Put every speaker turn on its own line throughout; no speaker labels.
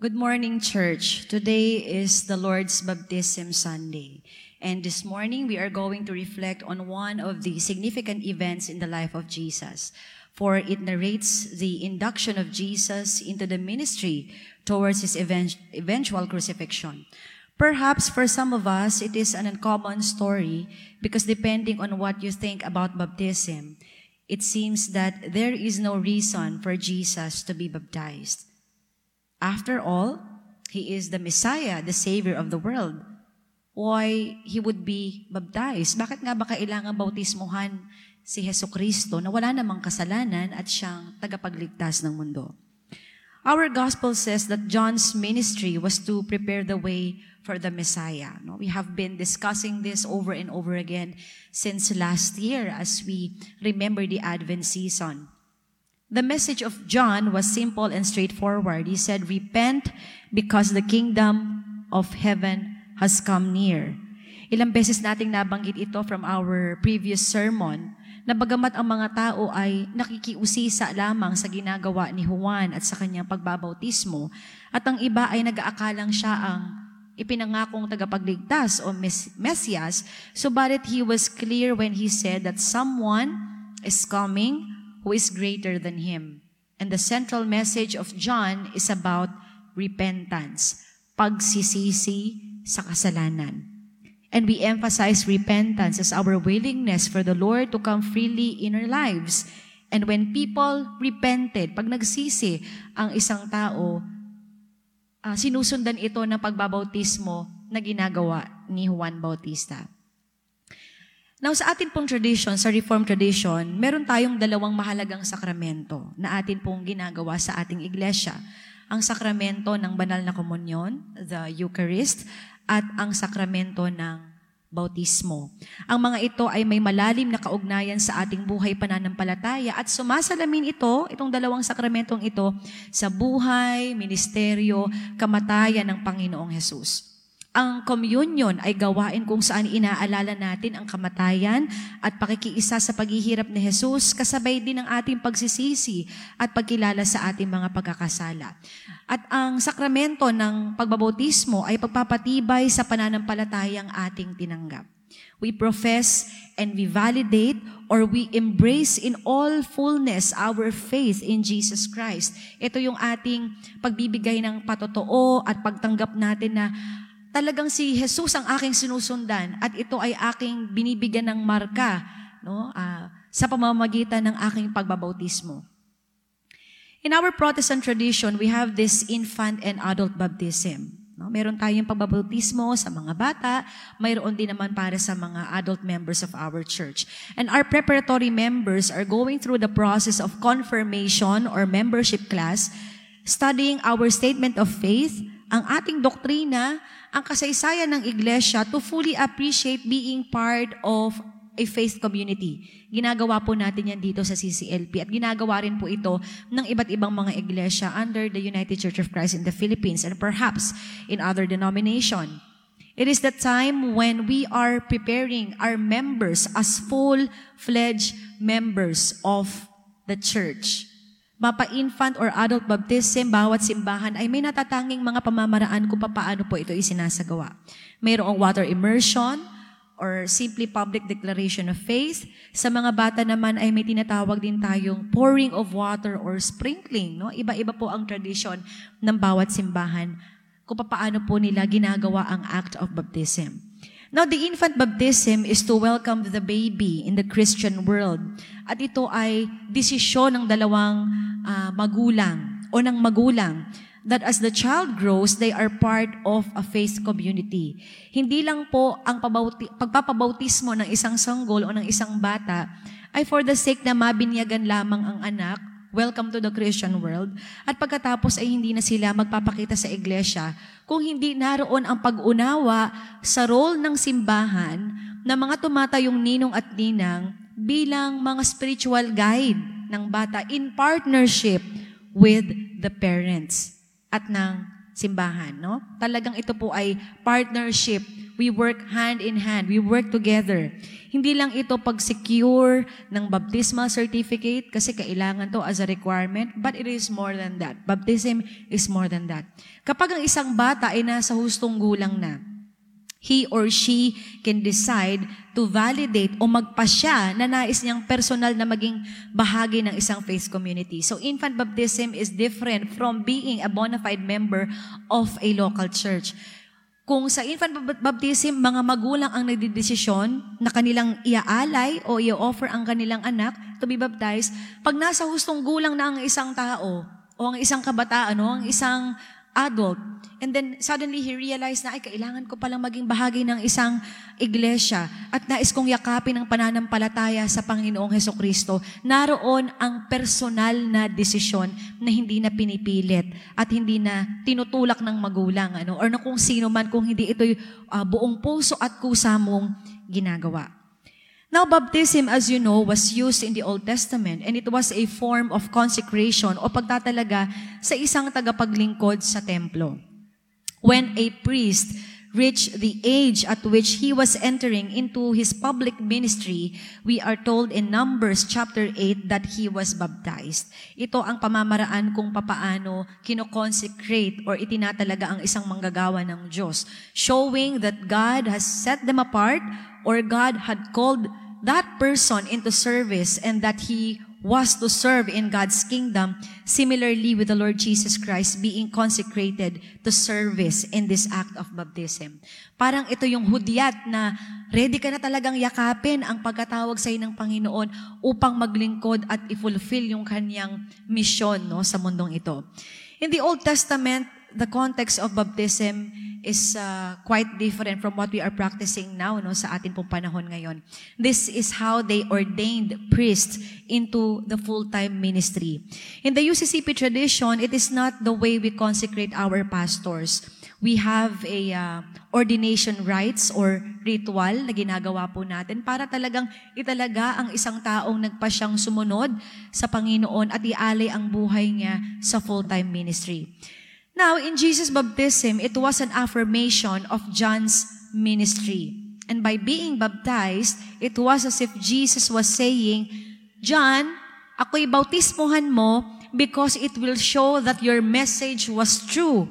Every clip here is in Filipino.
Good morning, church. Today is the Lord's Baptism Sunday. And this morning, we are going to reflect on one of the significant events in the life of Jesus. For it narrates the induction of Jesus into the ministry towards his event- eventual crucifixion. Perhaps for some of us, it is an uncommon story because depending on what you think about baptism, it seems that there is no reason for Jesus to be baptized. After all, he is the Messiah, the Savior of the world. Why he would be baptized? Bakit nga ba kailangan bautismuhan si Heso Kristo na wala namang kasalanan at siyang tagapagligtas ng mundo? Our gospel says that John's ministry was to prepare the way for the Messiah. No? We have been discussing this over and over again since last year as we remember the Advent season. The message of John was simple and straightforward. He said, Repent because the kingdom of heaven has come near. Ilang beses nating nabanggit ito from our previous sermon na bagamat ang mga tao ay nakikiusisa lamang sa ginagawa ni Juan at sa kanyang pagbabautismo at ang iba ay nag-aakalang siya ang ipinangakong tagapagligtas o mes- Mesias, subalit he was clear when he said that someone is coming who is greater than him. And the central message of John is about repentance, pagsisisi sa kasalanan. And we emphasize repentance as our willingness for the Lord to come freely in our lives. And when people repented, pag nagsisi ang isang tao, uh, sinusundan ito ng pagbabautismo na ginagawa ni Juan Bautista. Now, sa atin pong tradition, sa Reformed tradition, meron tayong dalawang mahalagang sakramento na atin pong ginagawa sa ating iglesia. Ang sakramento ng banal na komunyon, the Eucharist, at ang sakramento ng bautismo. Ang mga ito ay may malalim na kaugnayan sa ating buhay pananampalataya at sumasalamin ito, itong dalawang sakramentong ito, sa buhay, ministeryo, kamatayan ng Panginoong Hesus. Ang communion ay gawain kung saan inaalala natin ang kamatayan at pakikiisa sa paghihirap ni Jesus kasabay din ng ating pagsisisi at pagkilala sa ating mga pagkakasala. At ang sakramento ng pagbabautismo ay pagpapatibay sa pananampalatayang ating tinanggap. We profess and we validate or we embrace in all fullness our faith in Jesus Christ. Ito yung ating pagbibigay ng patotoo at pagtanggap natin na talagang si Jesus ang aking sinusundan at ito ay aking binibigyan ng marka no, uh, sa pamamagitan ng aking pagbabautismo. In our Protestant tradition, we have this infant and adult baptism. No? Meron tayong pagbabautismo sa mga bata, mayroon din naman para sa mga adult members of our church. And our preparatory members are going through the process of confirmation or membership class, studying our statement of faith, ang ating doktrina, ang kasaysayan ng iglesia to fully appreciate being part of a faith community. Ginagawa po natin yan dito sa CCLP at ginagawa rin po ito ng iba't ibang mga iglesia under the United Church of Christ in the Philippines and perhaps in other denomination. It is the time when we are preparing our members as full-fledged members of the church mapa-infant or adult baptism, bawat simbahan ay may natatanging mga pamamaraan kung paano po ito isinasagawa. Mayroong water immersion or simply public declaration of faith. Sa mga bata naman ay may tinatawag din tayong pouring of water or sprinkling. No? Iba-iba po ang tradition ng bawat simbahan kung paano po nila ginagawa ang act of baptism. Now, the infant baptism is to welcome the baby in the Christian world. At ito ay desisyon ng dalawang uh, magulang o ng magulang that as the child grows, they are part of a faith community. Hindi lang po ang pabauti- pagpapabautismo ng isang sanggol o ng isang bata ay for the sake na mabinyagan lamang ang anak welcome to the Christian world, at pagkatapos ay hindi na sila magpapakita sa iglesia kung hindi naroon ang pag-unawa sa role ng simbahan na mga tumatayong ninong at ninang bilang mga spiritual guide ng bata in partnership with the parents at ng simbahan, no? Talagang ito po ay partnership. We work hand in hand. We work together. Hindi lang ito pag-secure ng baptismal certificate kasi kailangan to as a requirement, but it is more than that. Baptism is more than that. Kapag ang isang bata ay nasa hustong gulang na, he or she can decide to validate o magpasya na nais niyang personal na maging bahagi ng isang faith community. So infant baptism is different from being a bona fide member of a local church. Kung sa infant baptism, mga magulang ang nagdidesisyon na kanilang iaalay o i-offer ang kanilang anak to be baptized, pag nasa hustong gulang na ang isang tao o ang isang kabataan o ang isang adult. And then suddenly he realized na ay kailangan ko palang maging bahagi ng isang iglesia at nais kong yakapin ang pananampalataya sa Panginoong Heso Kristo. Naroon ang personal na desisyon na hindi na pinipilit at hindi na tinutulak ng magulang ano or na kung sino man kung hindi ito'y uh, buong puso at kusa mong ginagawa. Now, baptism, as you know, was used in the Old Testament and it was a form of consecration o pagtatalaga sa isang tagapaglingkod sa templo. When a priest reached the age at which he was entering into his public ministry, we are told in Numbers chapter 8 that he was baptized. Ito ang pamamaraan kung papaano kinoconsecrate or itinatalaga ang isang manggagawa ng Diyos, showing that God has set them apart or God had called that person into service and that he was to serve in God's kingdom, similarly with the Lord Jesus Christ being consecrated to service in this act of baptism. Parang ito yung hudyat na ready ka na talagang yakapin ang pagkatawag sa ng Panginoon upang maglingkod at i-fulfill yung kanyang mission no, sa mundong ito. In the Old Testament, the context of baptism is uh, quite different from what we are practicing now no sa atin pong panahon ngayon. This is how they ordained priests into the full-time ministry. In the UCCP tradition, it is not the way we consecrate our pastors. We have a uh, ordination rites or ritual na ginagawa po natin para talagang italaga ang isang taong nagpasyang sumunod sa Panginoon at ialay ang buhay niya sa full-time ministry. Now, in Jesus' baptism, it was an affirmation of John's ministry. And by being baptized, it was as if Jesus was saying, John, ako'y bautismohan mo because it will show that your message was true.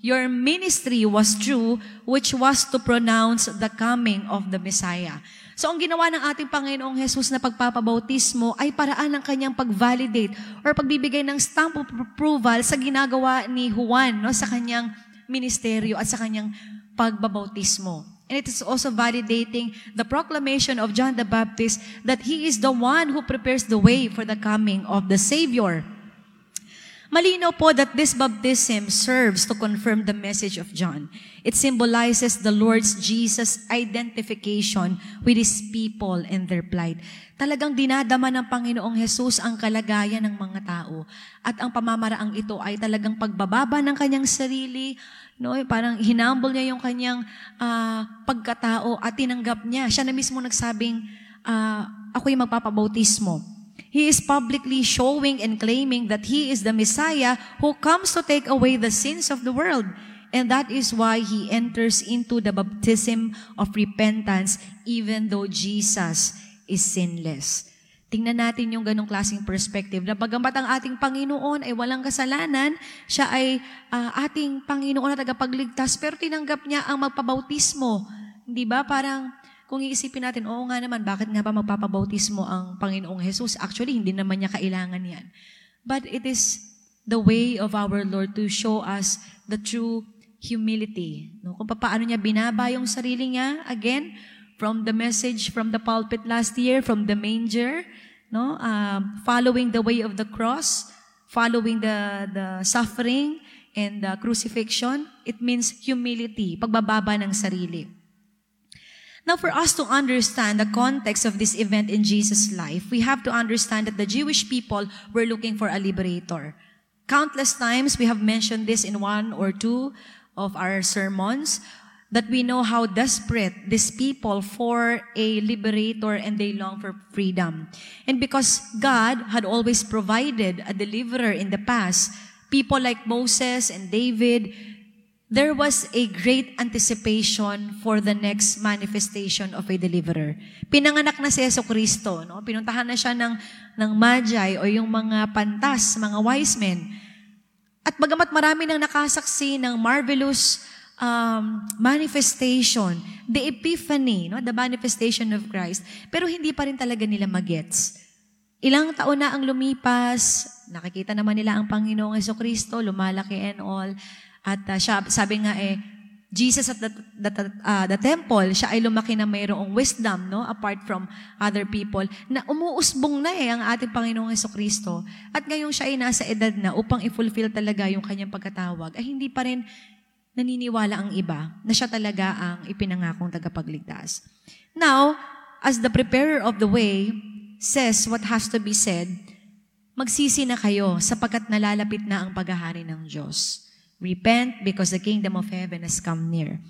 Your ministry was true, which was to pronounce the coming of the Messiah. So ang ginawa ng ating Panginoong Jesus na pagpapabautismo ay paraan ng kanyang pag-validate or pagbibigay ng stamp of approval sa ginagawa ni Juan no, sa kanyang ministeryo at sa kanyang pagbabautismo. And it is also validating the proclamation of John the Baptist that he is the one who prepares the way for the coming of the Savior. Malinaw po that this baptism serves to confirm the message of John. It symbolizes the Lord's Jesus identification with His people and their plight. Talagang dinadama ng Panginoong Jesus ang kalagayan ng mga tao. At ang pamamaraang ito ay talagang pagbababa ng kanyang sarili, no? parang hinumble niya yung kanyang uh, pagkatao at tinanggap niya. Siya na mismo nagsabing, uh, ako'y magpapabautismo. He is publicly showing and claiming that He is the Messiah who comes to take away the sins of the world. And that is why He enters into the baptism of repentance even though Jesus is sinless. Tingnan natin yung ganong klaseng perspective na bagamat ang ating Panginoon ay walang kasalanan, siya ay uh, ating Panginoon na tagapagligtas, pero tinanggap niya ang magpabautismo. Hindi ba? Parang kung iisipin natin, oo nga naman, bakit nga ba magpapabautismo ang Panginoong Jesus? Actually, hindi naman niya kailangan yan. But it is the way of our Lord to show us the true humility. No? Kung paano niya binaba yung sarili niya, again, from the message from the pulpit last year, from the manger, no? Uh, following the way of the cross, following the, the suffering and the crucifixion, it means humility, pagbababa ng sarili. Now, for us to understand the context of this event in Jesus' life, we have to understand that the Jewish people were looking for a liberator. Countless times we have mentioned this in one or two of our sermons that we know how desperate these people for a liberator and they long for freedom. And because God had always provided a deliverer in the past, people like Moses and David there was a great anticipation for the next manifestation of a deliverer. Pinanganak na si Yeso Kristo, no? Pinuntahan na siya ng, ng magi o yung mga pantas, mga wise men. At bagamat marami nang nakasaksi ng marvelous um, manifestation, the epiphany, no? the manifestation of Christ, pero hindi pa rin talaga nila magets. Ilang taon na ang lumipas, nakikita naman nila ang Panginoong Yeso Kristo, lumalaki and all, at uh, siya, sabi nga eh, Jesus at the, the, uh, the temple, siya ay lumaki na mayroong wisdom, no? Apart from other people, na umuusbong na eh ang ating Panginoong Yeso Kristo. At ngayong siya ay nasa edad na upang i-fulfill talaga yung kanyang pagkatawag, ay hindi pa rin naniniwala ang iba na siya talaga ang ipinangakong tagapagligtas. Now, as the preparer of the way says what has to be said, magsisi na kayo sapagkat nalalapit na ang paghahari ng Diyos. Repent because the kingdom of heaven has come near.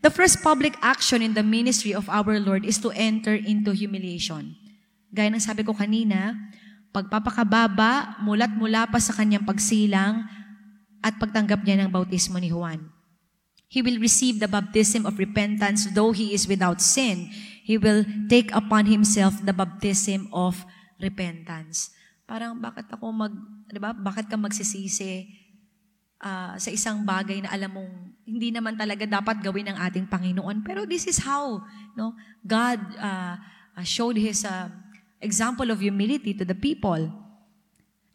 The first public action in the ministry of our Lord is to enter into humiliation. Gaya ng sabi ko kanina, pagpapakababa mulat mula pa sa kanyang pagsilang at pagtanggap niya ng bautismo ni Juan. He will receive the baptism of repentance though he is without sin. He will take upon himself the baptism of repentance. Parang bakit ako mag, 'di ba? Bakit ka magsisisi? Uh, sa isang bagay na alam mong hindi naman talaga dapat gawin ng ating Panginoon. Pero this is how no, God uh, showed His uh, example of humility to the people.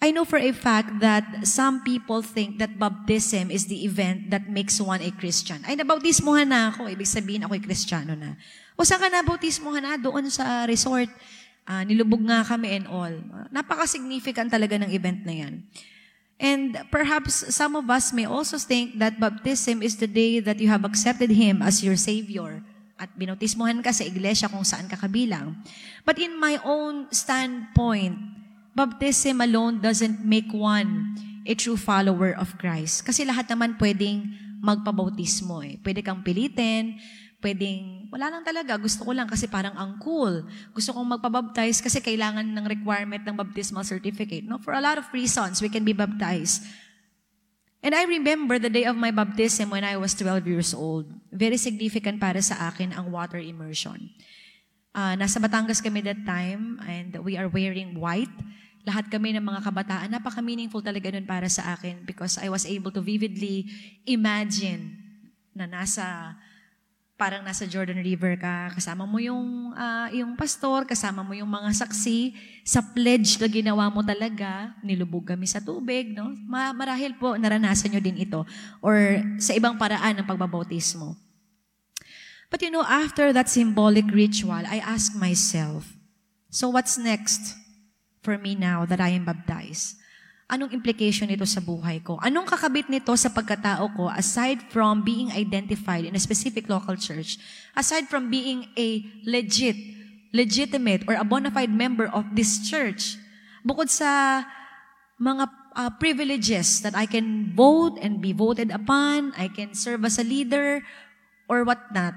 I know for a fact that some people think that baptism is the event that makes one a Christian. Ay, nabautismohan na ako. Ibig sabihin ako'y Kristiyano na. O saan ka nabautismohan na? Doon sa resort. Uh, nilubog nga kami and all. Napaka-significant talaga ng event na yan. And perhaps some of us may also think that baptism is the day that you have accepted Him as your Savior at binautismohan ka sa iglesia kung saan ka kabilang. But in my own standpoint, baptism alone doesn't make one a true follower of Christ. Kasi lahat naman pwedeng magpabautismo eh. Pwede kang pilitin, pwedeng, wala lang talaga, gusto ko lang kasi parang ang cool. Gusto kong magpabaptize kasi kailangan ng requirement ng baptismal certificate. No? For a lot of reasons, we can be baptized. And I remember the day of my baptism when I was 12 years old. Very significant para sa akin ang water immersion. Uh, nasa Batangas kami that time and we are wearing white. Lahat kami ng mga kabataan, napaka-meaningful talaga nun para sa akin because I was able to vividly imagine na nasa parang nasa Jordan River ka, kasama mo yung, uh, yung pastor, kasama mo yung mga saksi, sa pledge na ginawa mo talaga, nilubog kami sa tubig, no? marahil po naranasan nyo din ito, or sa ibang paraan ng pagbabautismo. But you know, after that symbolic ritual, I ask myself, so what's next for me now that I am baptized? Anong implication nito sa buhay ko? Anong kakabit nito sa pagkatao ko aside from being identified in a specific local church? Aside from being a legit, legitimate, or a bona fide member of this church? Bukod sa mga uh, privileges that I can vote and be voted upon, I can serve as a leader, or what not.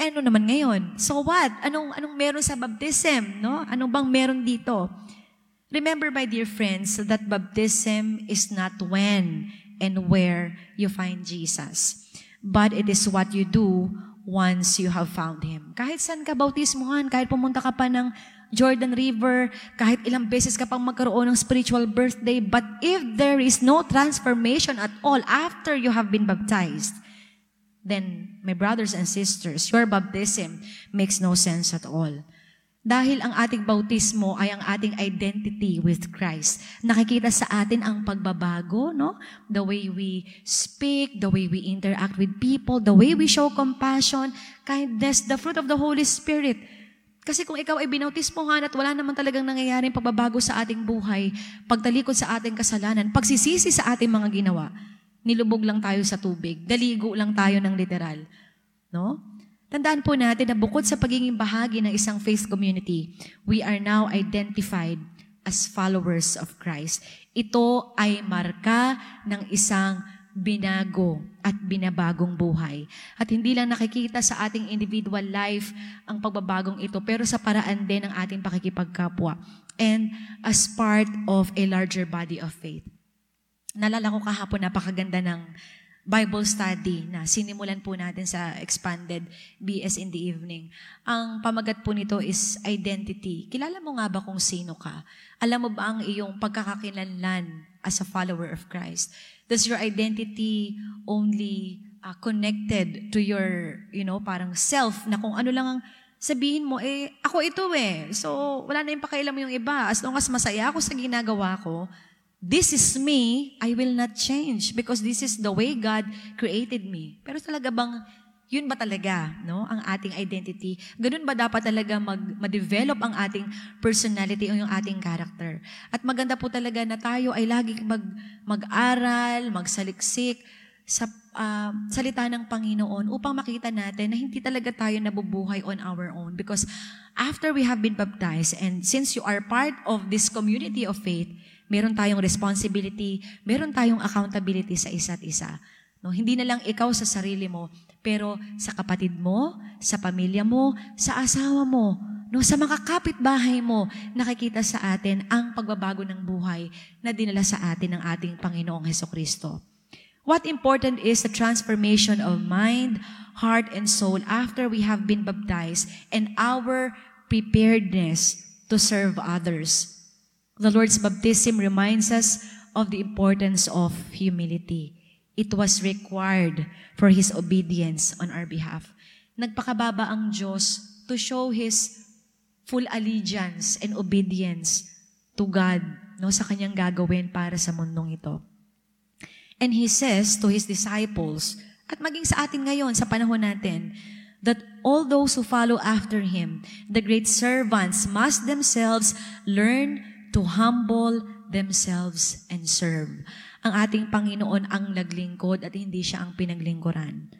Ano naman ngayon? So what? Anong, anong meron sa baptism? No? Anong bang meron dito? Remember, my dear friends, that baptism is not when and where you find Jesus, but it is what you do once you have found Him. Kahit saan ka bautismuhan, kahit pumunta ka pa ng Jordan River, kahit ilang beses ka pang magkaroon ng spiritual birthday, but if there is no transformation at all after you have been baptized, then, my brothers and sisters, your baptism makes no sense at all. Dahil ang ating bautismo ay ang ating identity with Christ. Nakikita sa atin ang pagbabago, no? The way we speak, the way we interact with people, the way we show compassion, kindness, the fruit of the Holy Spirit. Kasi kung ikaw ay binautismohan at wala naman talagang nangyayaring pagbabago sa ating buhay, pagtalikod sa ating kasalanan, pagsisisi sa ating mga ginawa, nilubog lang tayo sa tubig, daligo lang tayo ng literal. No? Tandaan po natin na bukod sa pagiging bahagi ng isang faith community, we are now identified as followers of Christ. Ito ay marka ng isang binago at binabagong buhay. At hindi lang nakikita sa ating individual life ang pagbabagong ito, pero sa paraan din ng ating pakikipagkapwa and as part of a larger body of faith. Nalala ko kahapon, napakaganda ng Bible study na sinimulan po natin sa expanded BS in the evening. Ang pamagat po nito is identity. Kilala mo nga ba kung sino ka? Alam mo ba ang iyong pagkakakilanlan as a follower of Christ? Does your identity only uh, connected to your, you know, parang self na kung ano lang ang sabihin mo, eh, ako ito eh. So, wala na yung pakailan mo yung iba. As long as masaya ako sa ginagawa ko, this is me, I will not change because this is the way God created me. Pero talaga bang yun ba talaga, no? Ang ating identity. Ganun ba dapat talaga mag, ma-develop ang ating personality o yung ating character? At maganda po talaga na tayo ay lagi mag, mag-aral, magsaliksik sa uh, salita ng Panginoon upang makita natin na hindi talaga tayo nabubuhay on our own. Because after we have been baptized and since you are part of this community of faith, meron tayong responsibility, meron tayong accountability sa isa't isa. No, hindi na lang ikaw sa sarili mo, pero sa kapatid mo, sa pamilya mo, sa asawa mo, no, sa mga kapitbahay mo, nakikita sa atin ang pagbabago ng buhay na dinala sa atin ng ating Panginoong Heso Kristo. What important is the transformation of mind, heart, and soul after we have been baptized and our preparedness to serve others. The Lord's baptism reminds us of the importance of humility. It was required for His obedience on our behalf. Nagpakababa ang Diyos to show His full allegiance and obedience to God no, sa kanyang gagawin para sa mundong ito. And He says to His disciples, at maging sa atin ngayon, sa panahon natin, that all those who follow after Him, the great servants, must themselves learn to humble themselves and serve. Ang ating Panginoon ang naglingkod at hindi siya ang pinaglingkuran.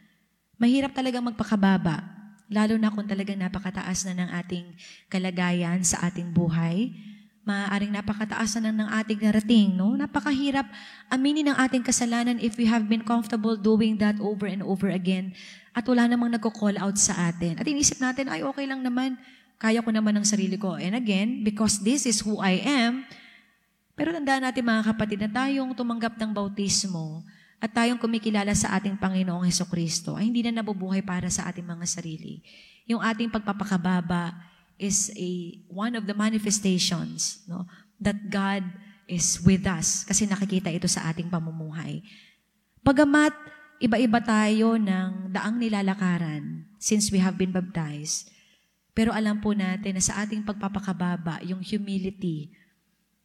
Mahirap talaga magpakababa, lalo na kung talagang napakataas na ng ating kalagayan sa ating buhay. Maaaring napakataas na ng ating narating, no? Napakahirap aminin ang ating kasalanan if we have been comfortable doing that over and over again at wala namang nagko-call out sa atin. At inisip natin, ay okay lang naman, kaya ko naman ng sarili ko. And again, because this is who I am, pero tandaan natin mga kapatid na tayong tumanggap ng bautismo at tayong kumikilala sa ating Panginoong Heso Kristo ay hindi na nabubuhay para sa ating mga sarili. Yung ating pagpapakababa is a one of the manifestations no, that God is with us kasi nakikita ito sa ating pamumuhay. Pagamat iba-iba tayo ng daang nilalakaran since we have been baptized, pero alam po natin na sa ating pagpapakababa, yung humility,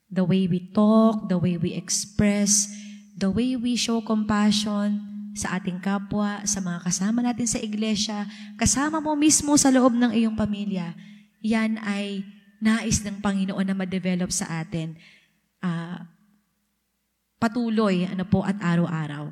the way we talk, the way we express, the way we show compassion sa ating kapwa, sa mga kasama natin sa iglesia, kasama mo mismo sa loob ng iyong pamilya, yan ay nais ng Panginoon na ma-develop sa atin uh, patuloy ano po at araw-araw.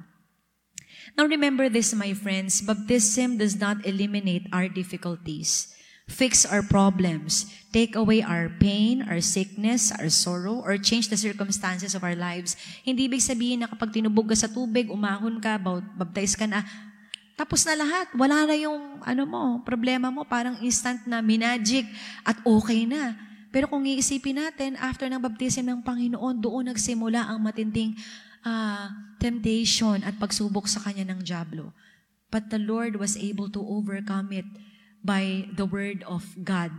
Now remember this, my friends, baptism does not eliminate our difficulties fix our problems, take away our pain, our sickness, our sorrow, or change the circumstances of our lives. Hindi ibig sabihin na kapag tinubog ka sa tubig, umahon ka, baptize ka na, tapos na lahat. Wala na yung ano mo, problema mo, parang instant na minagic at okay na. Pero kung iisipin natin, after ng baptism ng Panginoon, doon nagsimula ang matinding uh, temptation at pagsubok sa kanya ng Diablo. But the Lord was able to overcome it by the Word of God.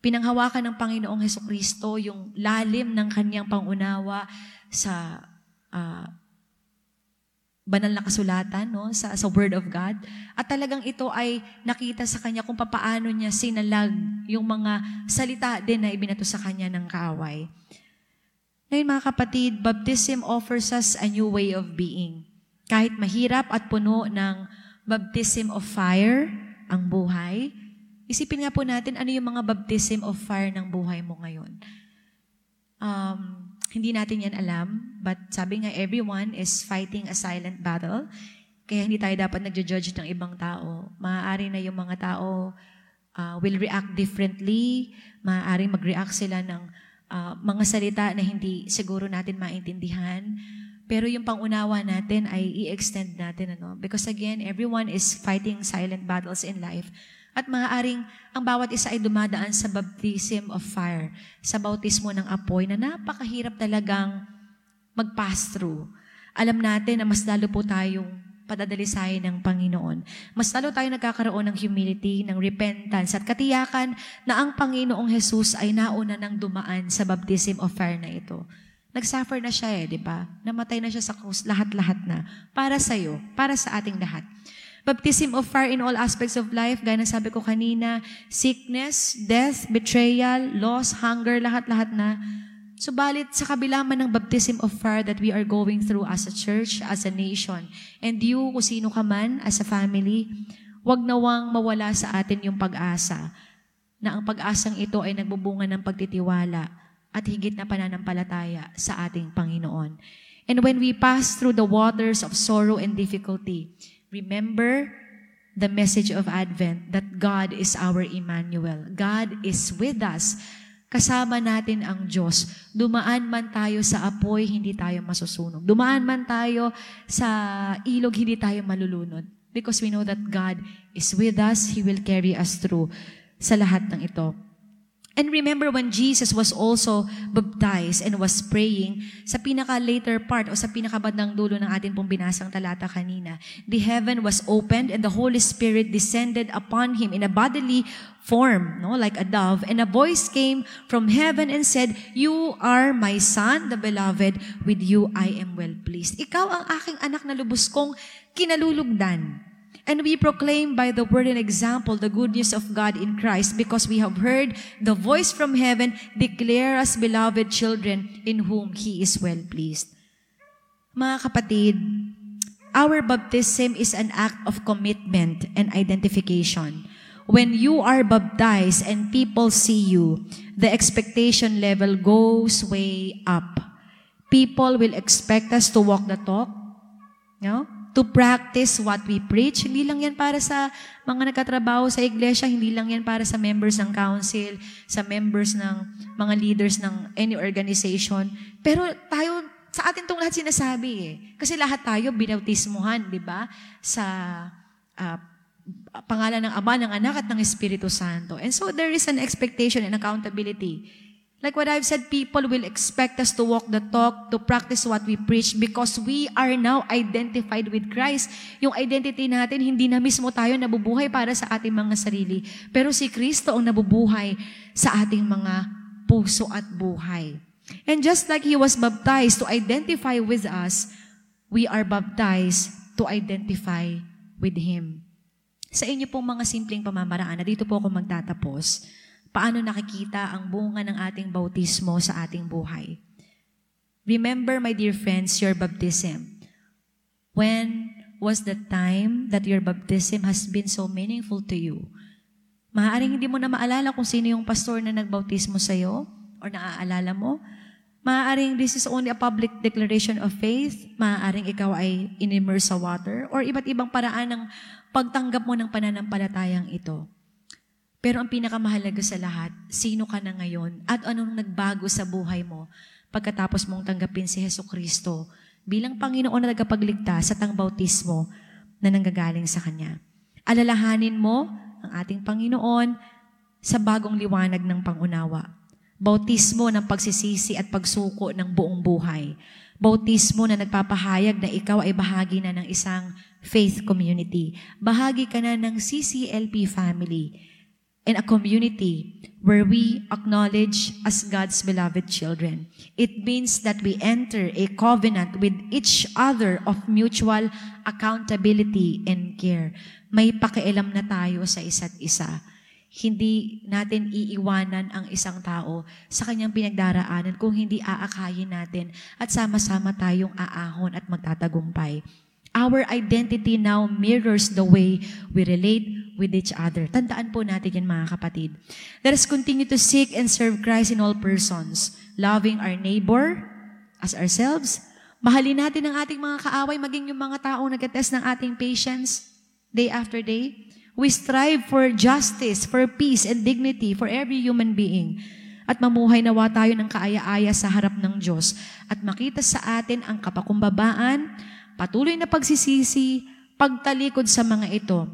Pinanghawakan ng Panginoong Heso Kristo yung lalim ng kanyang pangunawa sa uh, banal na kasulatan, no? sa, sa Word of God. At talagang ito ay nakita sa kanya kung papaano niya sinalag yung mga salita din na ibinato sa kanya ng kaaway. Ngayon mga kapatid, baptism offers us a new way of being. Kahit mahirap at puno ng baptism of fire, ang buhay, isipin nga po natin ano yung mga baptism of fire ng buhay mo ngayon. Um, hindi natin yan alam, but sabi nga everyone is fighting a silent battle. Kaya hindi tayo dapat nagjo-judge ng ibang tao. Maaari na yung mga tao uh, will react differently. Maaari mag-react sila ng uh, mga salita na hindi siguro natin maintindihan. Pero yung pangunawa natin ay i-extend natin. Ano? Because again, everyone is fighting silent battles in life. At maaaring ang bawat isa ay dumadaan sa baptism of fire, sa bautismo ng apoy na napakahirap talagang mag-pass through. Alam natin na mas lalo po tayong padadalisayin ng Panginoon. Mas lalo tayo nagkakaroon ng humility, ng repentance, at katiyakan na ang Panginoong Jesus ay nauna nang dumaan sa baptism of fire na ito. Nagsuffer na siya eh, di ba? Namatay na siya sa krus, lahat-lahat na. Para sa iyo, para sa ating lahat. Baptism of fire in all aspects of life, gaya ng sabi ko kanina, sickness, death, betrayal, loss, hunger, lahat-lahat na Subalit sa kabila man ng baptism of fire that we are going through as a church, as a nation, and you, kung sino ka man, as a family, wag nawang mawala sa atin yung pag-asa na ang pag-asang ito ay nagbubunga ng pagtitiwala at higit na pananampalataya sa ating Panginoon. And when we pass through the waters of sorrow and difficulty, remember the message of Advent that God is our Emmanuel. God is with us Kasama natin ang Diyos. Dumaan man tayo sa apoy, hindi tayo masusunog. Dumaan man tayo sa ilog, hindi tayo malulunod. Because we know that God is with us, He will carry us through sa lahat ng ito. And remember when Jesus was also baptized and was praying, sa pinaka-later part o sa pinaka-bandang dulo ng ating pong binasang talata kanina, the heaven was opened and the Holy Spirit descended upon him in a bodily form, no, like a dove, and a voice came from heaven and said, You are my son, the beloved, with you I am well pleased. Ikaw ang aking anak na lubos kong kinalulugdan. And we proclaim by the word and example the good news of God in Christ because we have heard the voice from heaven declare us beloved children in whom He is well pleased. Mga kapatid, our baptism is an act of commitment and identification. When you are baptized and people see you, the expectation level goes way up. People will expect us to walk the talk, know? To practice what we preach. Hindi lang yan para sa mga nagkatrabaho sa iglesia, hindi lang yan para sa members ng council, sa members ng mga leaders ng any organization. Pero tayo, sa atin itong lahat sinasabi eh. Kasi lahat tayo binautismuhan, di ba? Sa uh, pangalan ng Ama, ng Anak at ng Espiritu Santo. And so there is an expectation and accountability Like what I've said, people will expect us to walk the talk, to practice what we preach because we are now identified with Christ. Yung identity natin, hindi na mismo tayo nabubuhay para sa ating mga sarili, pero si Kristo ang nabubuhay sa ating mga puso at buhay. And just like He was baptized to identify with us, we are baptized to identify with Him. Sa inyo pong mga simpleng pamamaraan, na dito po ako magtatapos paano nakikita ang bunga ng ating bautismo sa ating buhay. Remember, my dear friends, your baptism. When was the time that your baptism has been so meaningful to you? Maaaring hindi mo na maalala kung sino yung pastor na nagbautismo sa iyo or naaalala mo. Maaaring this is only a public declaration of faith. Maaaring ikaw ay inimmerse sa water or iba't ibang paraan ng pagtanggap mo ng pananampalatayang ito. Pero ang pinakamahalaga sa lahat, sino ka na ngayon at anong nagbago sa buhay mo pagkatapos mong tanggapin si Heso Kristo bilang Panginoon na nagapagligtas sa tang bautismo na nanggagaling sa Kanya. Alalahanin mo ang ating Panginoon sa bagong liwanag ng pangunawa. Bautismo ng pagsisisi at pagsuko ng buong buhay. Bautismo na nagpapahayag na ikaw ay bahagi na ng isang faith community. Bahagi ka na ng CCLP family in a community where we acknowledge as God's beloved children. It means that we enter a covenant with each other of mutual accountability and care. May pakialam na tayo sa isa't isa. Hindi natin iiwanan ang isang tao sa kanyang pinagdaraanan kung hindi aakayin natin at sama-sama tayong aahon at magtatagumpay. Our identity now mirrors the way we relate with each other. Tandaan po natin yan mga kapatid. Let us continue to seek and serve Christ in all persons, loving our neighbor as ourselves. Mahalin natin ang ating mga kaaway, maging yung mga taong nag-test ng ating patience day after day. We strive for justice, for peace and dignity for every human being. At mamuhay nawa tayo ng kaaya-aya sa harap ng Diyos at makita sa atin ang kapakumbabaan, patuloy na pagsisisi, pagtalikod sa mga ito,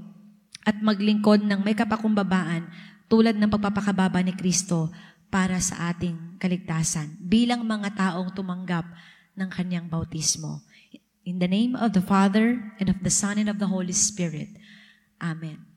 at maglingkod ng may kapakumbabaan tulad ng pagpapakababa ni Kristo para sa ating kaligtasan bilang mga taong tumanggap ng kanyang bautismo. In the name of the Father, and of the Son, and of the Holy Spirit. Amen.